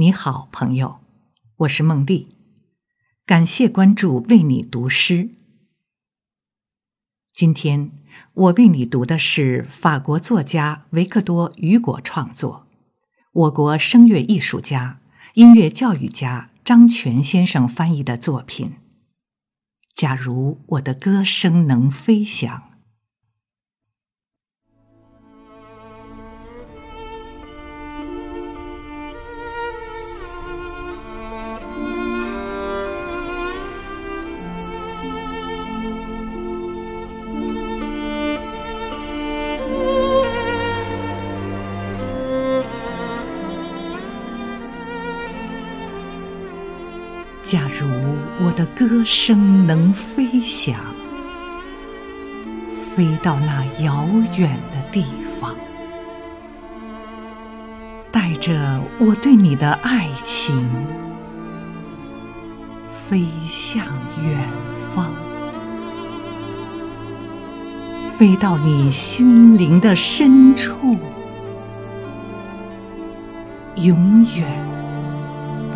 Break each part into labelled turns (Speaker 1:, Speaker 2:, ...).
Speaker 1: 你好，朋友，我是孟丽，感谢关注，为你读诗。今天我为你读的是法国作家维克多·雨果创作，我国声乐艺术家、音乐教育家张全先生翻译的作品《假如我的歌声能飞翔》。假如我的歌声能飞翔，飞到那遥远的地方，带着我对你的爱情，飞向远方，飞到你心灵的深处，永远。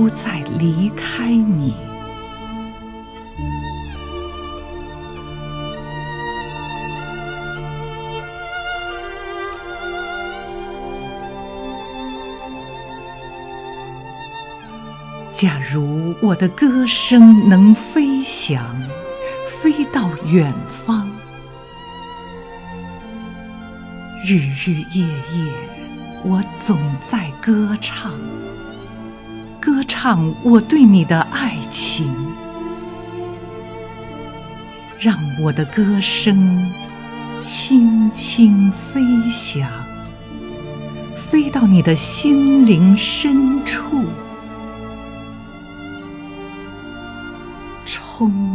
Speaker 1: 不再离开你。假如我的歌声能飞翔，飞到远方，日日夜夜，我总在歌唱。歌唱我对你的爱情。让我的歌声轻轻飞翔飞到你的心灵深处冲